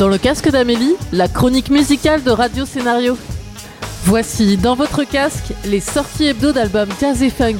Dans le casque d'Amélie, la chronique musicale de Radio Scénario. Voici dans votre casque les sorties hebdo d'albums jazz et funk.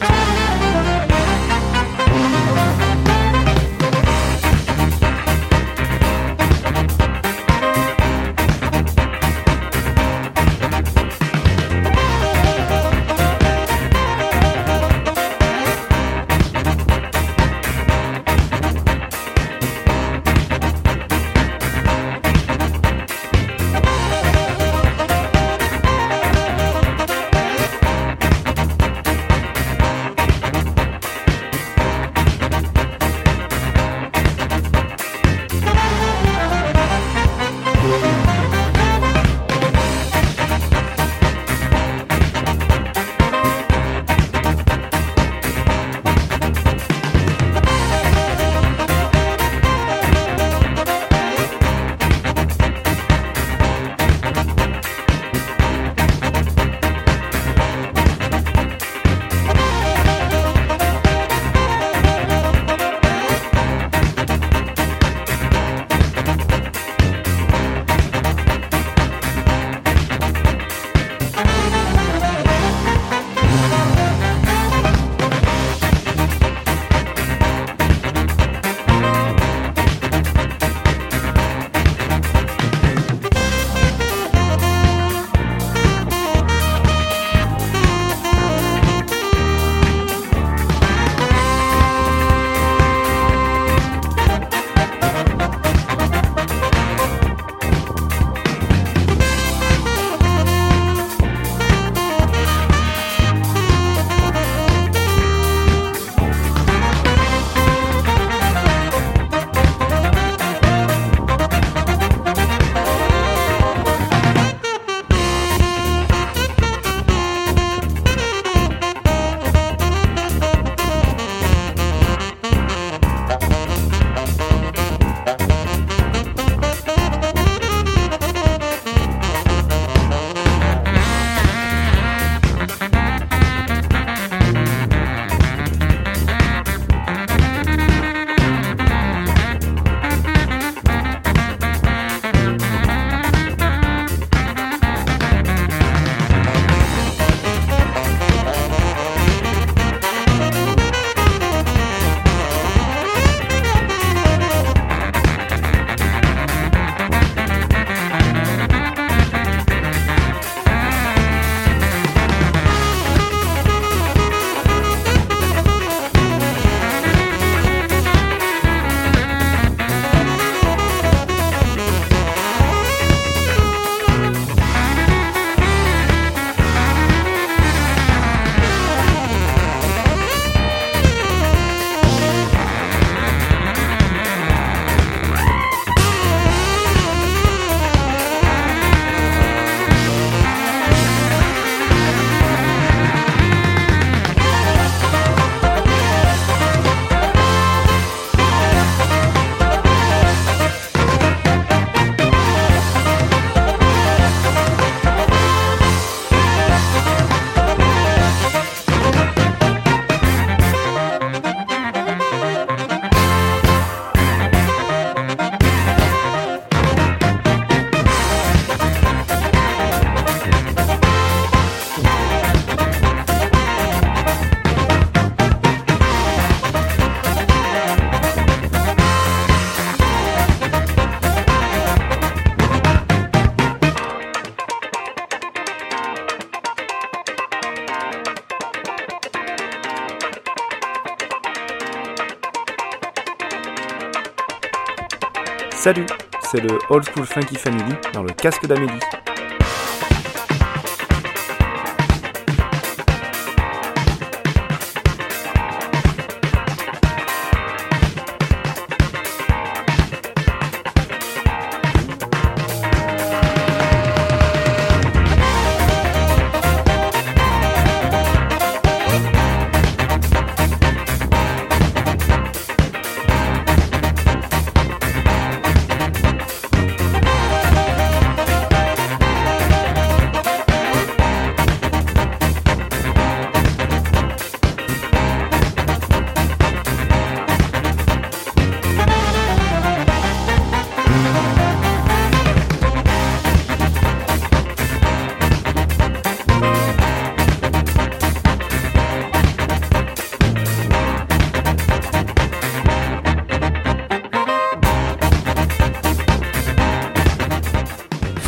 Salut, c'est le Old School Funky Family dans le casque d'Amélie.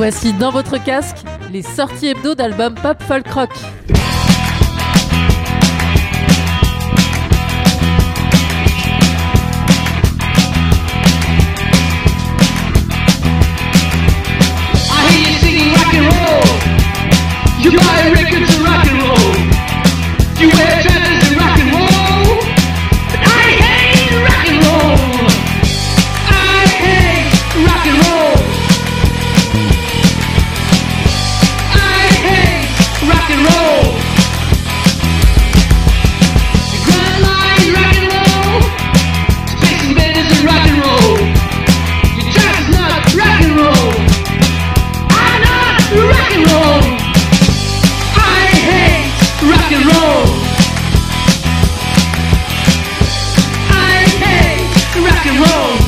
Voici dans votre casque les sorties hebdo d'albums pop folk rock. wrong.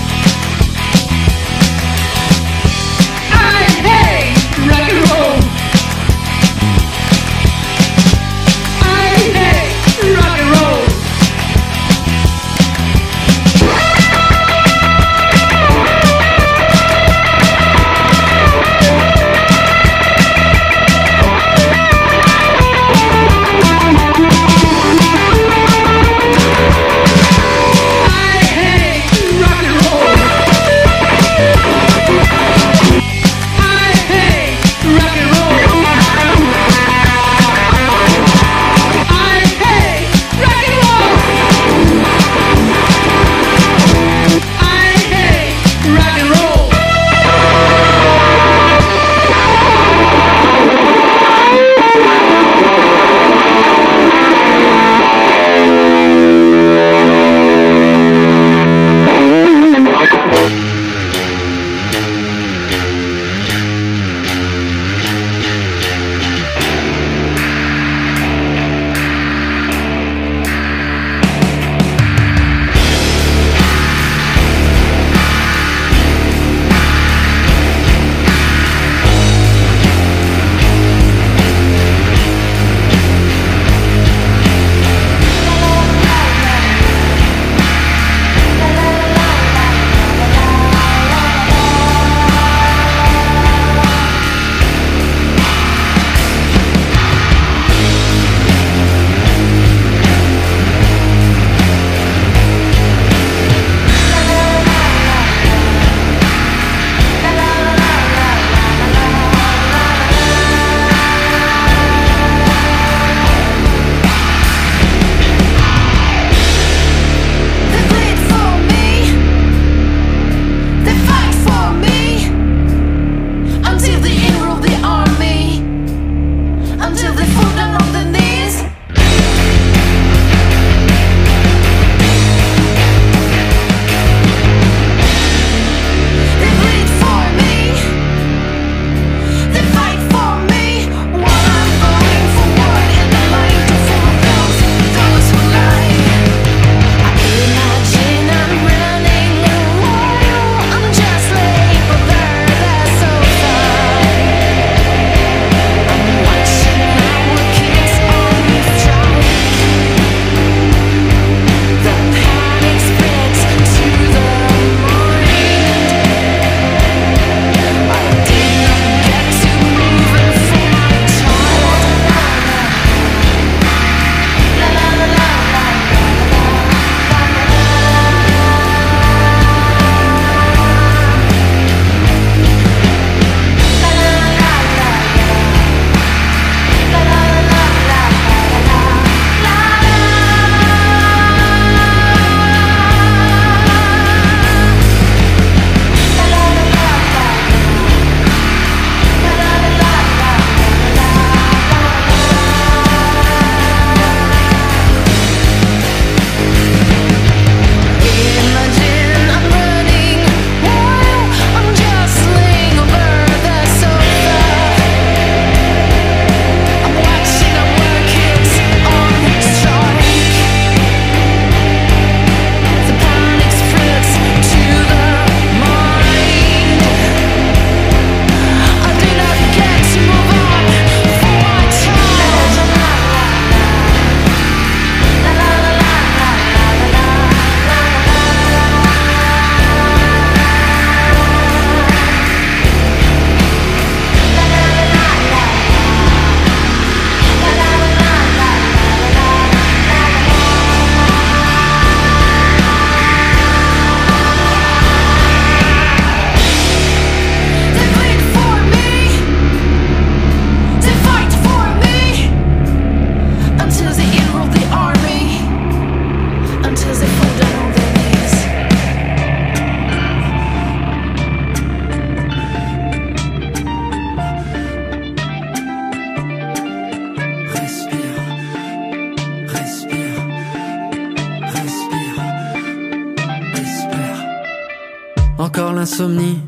Encore l'insomnie,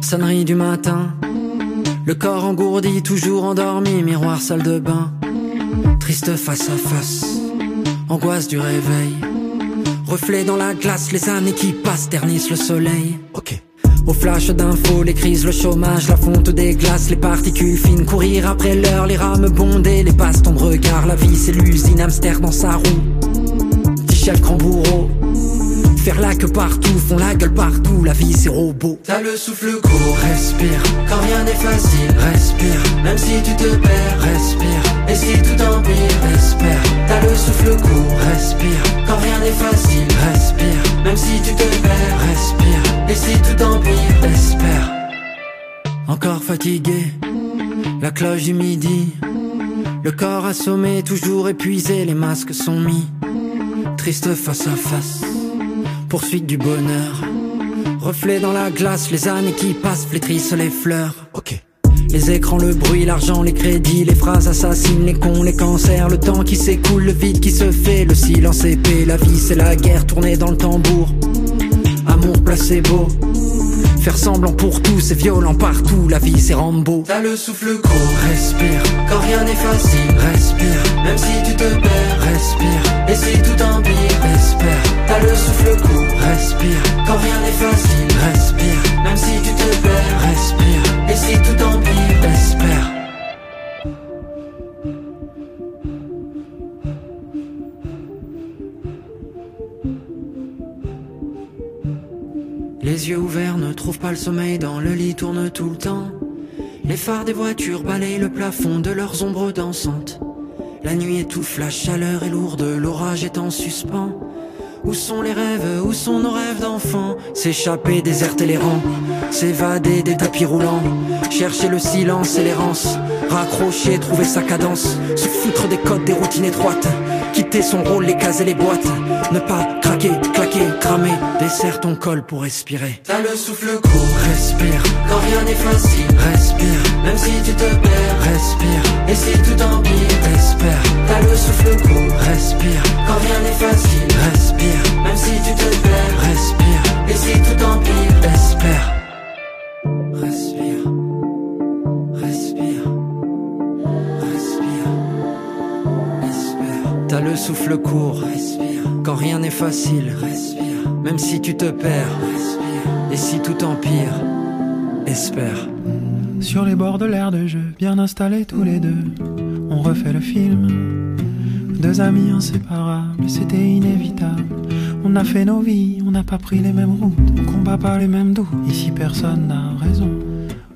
sonnerie du matin. Le corps engourdi, toujours endormi, miroir salle de bain. Triste face à face, angoisse du réveil. Reflet dans la glace, les années qui passent ternissent le soleil. Ok. Au flash d'infos, les crises, le chômage, la fonte des glaces, les particules fines, courir après l'heure, les rames bondées, les passes ton regard, la vie c'est l'usine hamster dans sa roue. Chef grand bourreau, faire la queue partout, font la gueule partout, la vie c'est robot. T'as le souffle court, respire, quand rien n'est facile, respire, même si tu te perds, respire, et si tout empire, espère. T'as le souffle court, respire, quand rien n'est facile, respire, même si tu te perds, respire, et si tout empire, espère. Encore fatigué, la cloche du midi, le corps assommé, toujours épuisé, les masques sont mis, triste face à face poursuite du bonheur. Reflet dans la glace, les années qui passent flétrissent les fleurs. Ok. Les écrans, le bruit, l'argent, les crédits, les phrases assassines, les cons, les cancers, le temps qui s'écoule, le vide qui se fait, le silence épais, la vie c'est la guerre tournée dans le tambour. Amour placebo, faire semblant pour tout, c'est violent partout, la vie c'est Rambo. T'as le souffle court, respire, quand rien n'est facile, respire, même si tu te perds, respire, et si tout empire, espère. T'as le souffle court, respire, quand rien n'est facile, respire, sommeil, dans le lit tourne tout le temps. Les phares des voitures balayent le plafond de leurs ombres dansantes. La nuit étouffe, la chaleur est lourde, l'orage est en suspens. Où sont les rêves, où sont nos rêves d'enfants? S'échapper, déserter les rangs, s'évader des tapis roulants, chercher le silence et l'errance, raccrocher, trouver sa cadence, foutre des codes, des routines étroites, quitter son rôle, les cases et les boîtes, ne pas craquer, claquer, cramer, dessert ton col pour respirer. T'as le souffle court, respire, quand rien n'est facile, respire, même si tu te perds, respire, et si tout empire, espère. T'as le souffle court, respire, quand rien n'est facile, respire, même si tu te perds, respire, et si tout empire, espère. Le souffle court, respire, quand rien n'est facile, respire, même si tu te perds, et si tout empire, espère. Sur les bords de l'air de jeu, bien installés tous les deux, on refait le film. Deux amis inséparables, c'était inévitable. On a fait nos vies, on n'a pas pris les mêmes routes, on combat pas les mêmes doutes. Ici personne n'a raison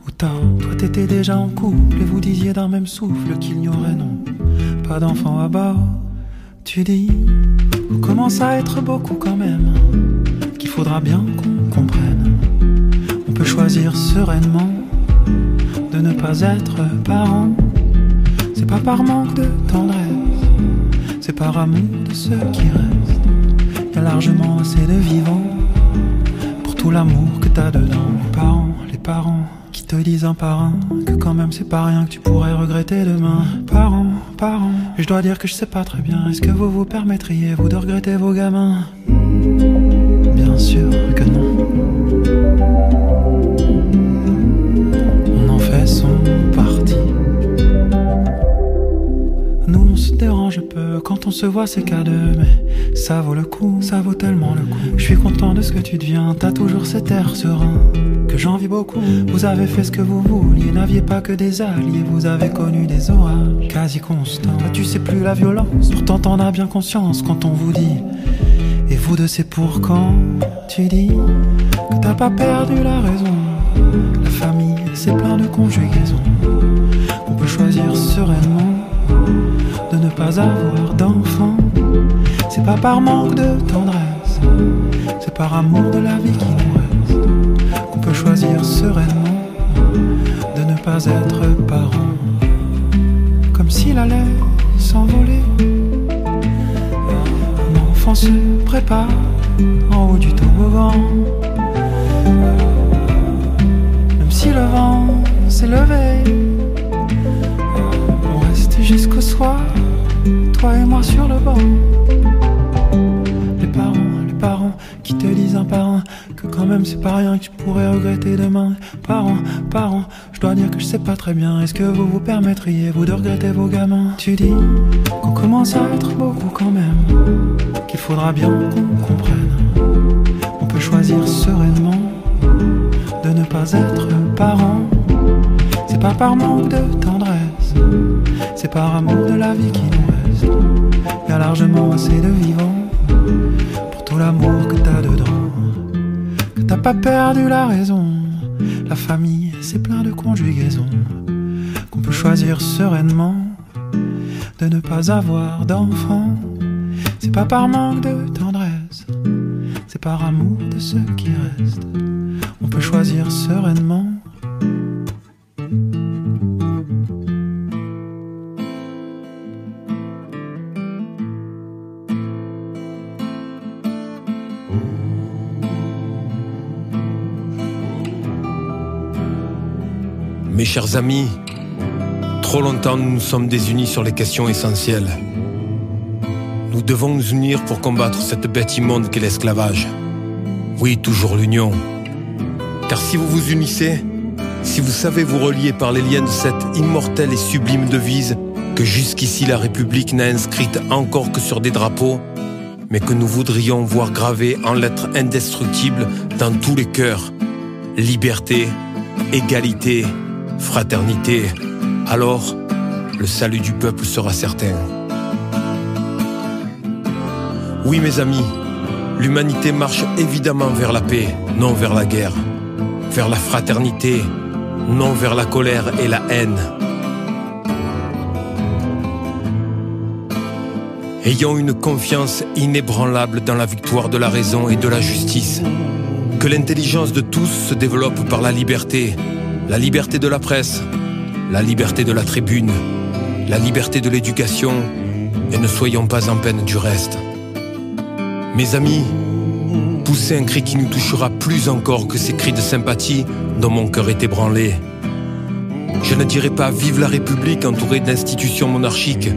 ou tort. Toi t'étais déjà en couple et vous disiez d'un même souffle qu'il n'y aurait non pas d'enfant à bord. Tu dis, on commence à être beaucoup quand même, qu'il faudra bien qu'on comprenne. On peut choisir sereinement de ne pas être parent. C'est pas par manque de tendresse, c'est par amour de ceux qui restent. Y largement assez de vivants pour tout l'amour que t'as dedans. Les parents, les parents qui te disent un par un que quand même c'est pas rien que tu pourrais regretter demain. Parents, et je dois dire que je sais pas très bien. Est-ce que vous vous permettriez vous de regretter vos gamins? Bien sûr que non. Quand on se voit c'est qu'à deux Mais ça vaut le coup, ça vaut tellement le coup. Je suis content de ce que tu deviens, t'as toujours cet air serein Que j'envie beaucoup, vous avez fait ce que vous vouliez. N'aviez pas que des alliés, vous avez connu des orages Quasi constants, toi tu sais plus la violence. Pourtant t'en as bien conscience quand on vous dit. Et vous deux c'est pour quand Tu dis que t'as pas perdu la raison. La famille c'est plein de conjugaisons. On peut choisir sereinement ne pas avoir d'enfant. C'est pas par manque de tendresse, c'est par amour de la vie qui nous reste qu'on peut choisir sereinement de ne pas être parent. Comme s'il allait s'envoler, un enfant se prépare en haut du toboggan. Même si le vent s'est levé, jusqu'au soir, toi et moi sur le banc. Les parents, les parents qui te disent un par un que quand même c'est pas rien que tu pourrais regretter demain. Parents, parents, je dois dire que je sais pas très bien. Est-ce que vous vous permettriez, vous, de regretter vos gamins? Tu dis qu'on commence à être beaucoup quand même. Qu'il faudra bien qu'on comprenne. On peut choisir sereinement de ne pas être parent. C'est pas par manque de tendresse, c'est par amour de la vie qui nous reste. Y a largement assez de vivants pour tout l'amour que t'as dedans. Que t'as pas perdu la raison. La famille, c'est plein de conjugaisons qu'on peut choisir sereinement de ne pas avoir d'enfants. C'est pas par manque de tendresse, c'est par amour de ceux qui restent. On peut choisir sereinement. Chers amis, trop longtemps nous nous sommes désunis sur les questions essentielles. Nous devons nous unir pour combattre cette bête immonde qu'est l'esclavage. Oui, toujours l'union. Car si vous vous unissez, si vous savez vous relier par les liens de cette immortelle et sublime devise que jusqu'ici la République n'a inscrite encore que sur des drapeaux, mais que nous voudrions voir gravée en lettres indestructibles dans tous les cœurs. Liberté, égalité, fraternité, alors le salut du peuple sera certain. Oui mes amis, l'humanité marche évidemment vers la paix, non vers la guerre, vers la fraternité, non vers la colère et la haine. Ayons une confiance inébranlable dans la victoire de la raison et de la justice. Que l'intelligence de tous se développe par la liberté, la liberté de la presse, la liberté de la tribune, la liberté de l'éducation, et ne soyons pas en peine du reste. Mes amis, poussez un cri qui nous touchera plus encore que ces cris de sympathie dont mon cœur est ébranlé. Je ne dirai pas vive la République entourée d'institutions monarchiques,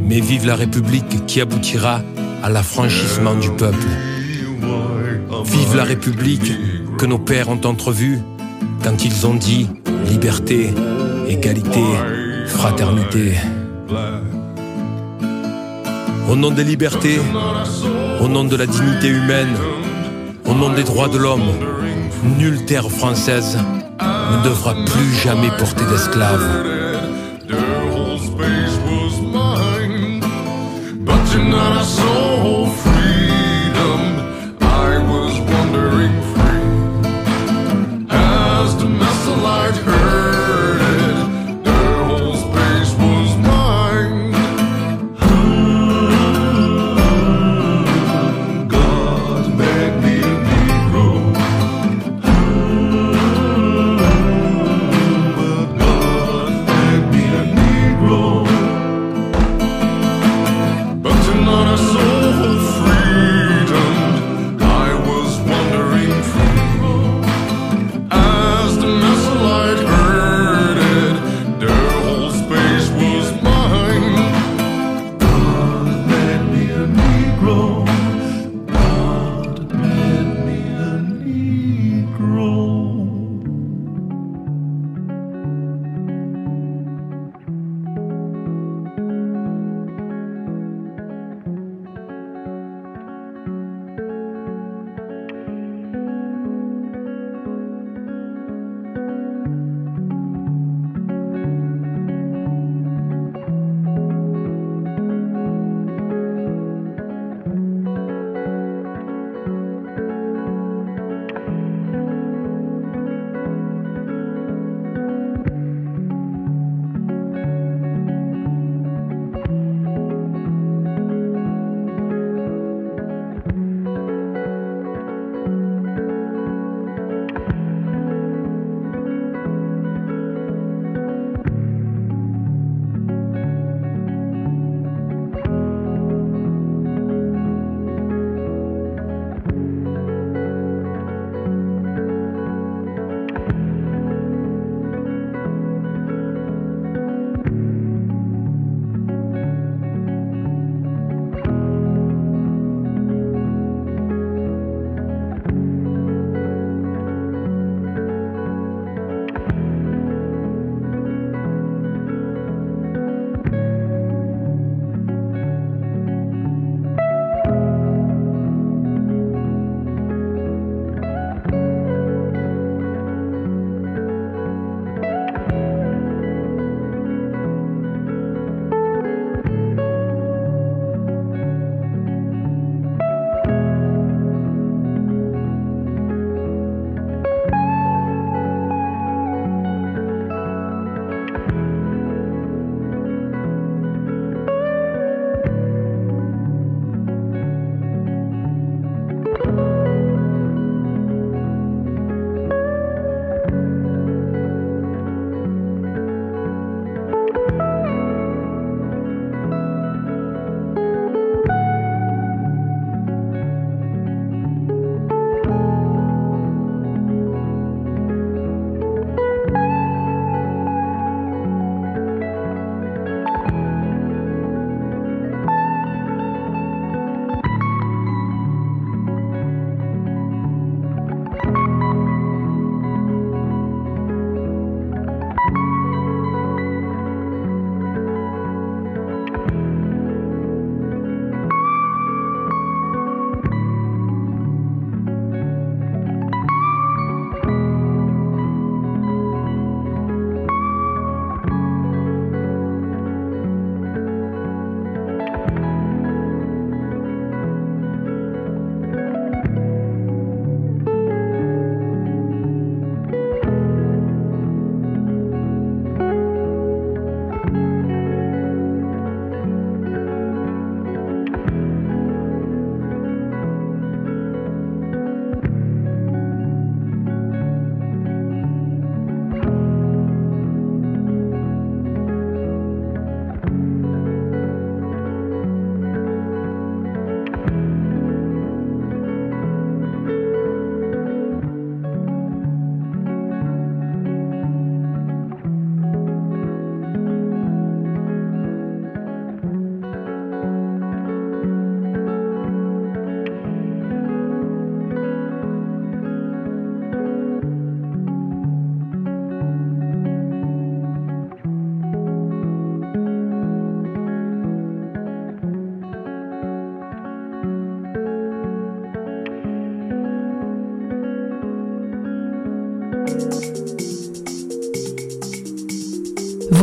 mais vive la République qui aboutira à l'affranchissement du peuple. Vive la République que nos pères ont entrevue quand ils ont dit liberté, égalité, fraternité. Au nom des libertés, au nom de la dignité humaine, au nom des droits de l'homme, nulle terre française ne devra plus jamais porter d'esclaves.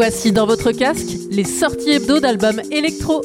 Voici dans votre casque les sorties hebdo d'albums électro.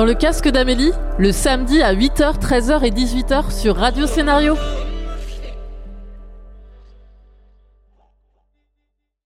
Dans le casque d'Amélie, le samedi à 8h, 13h et 18h sur Radio Scénario.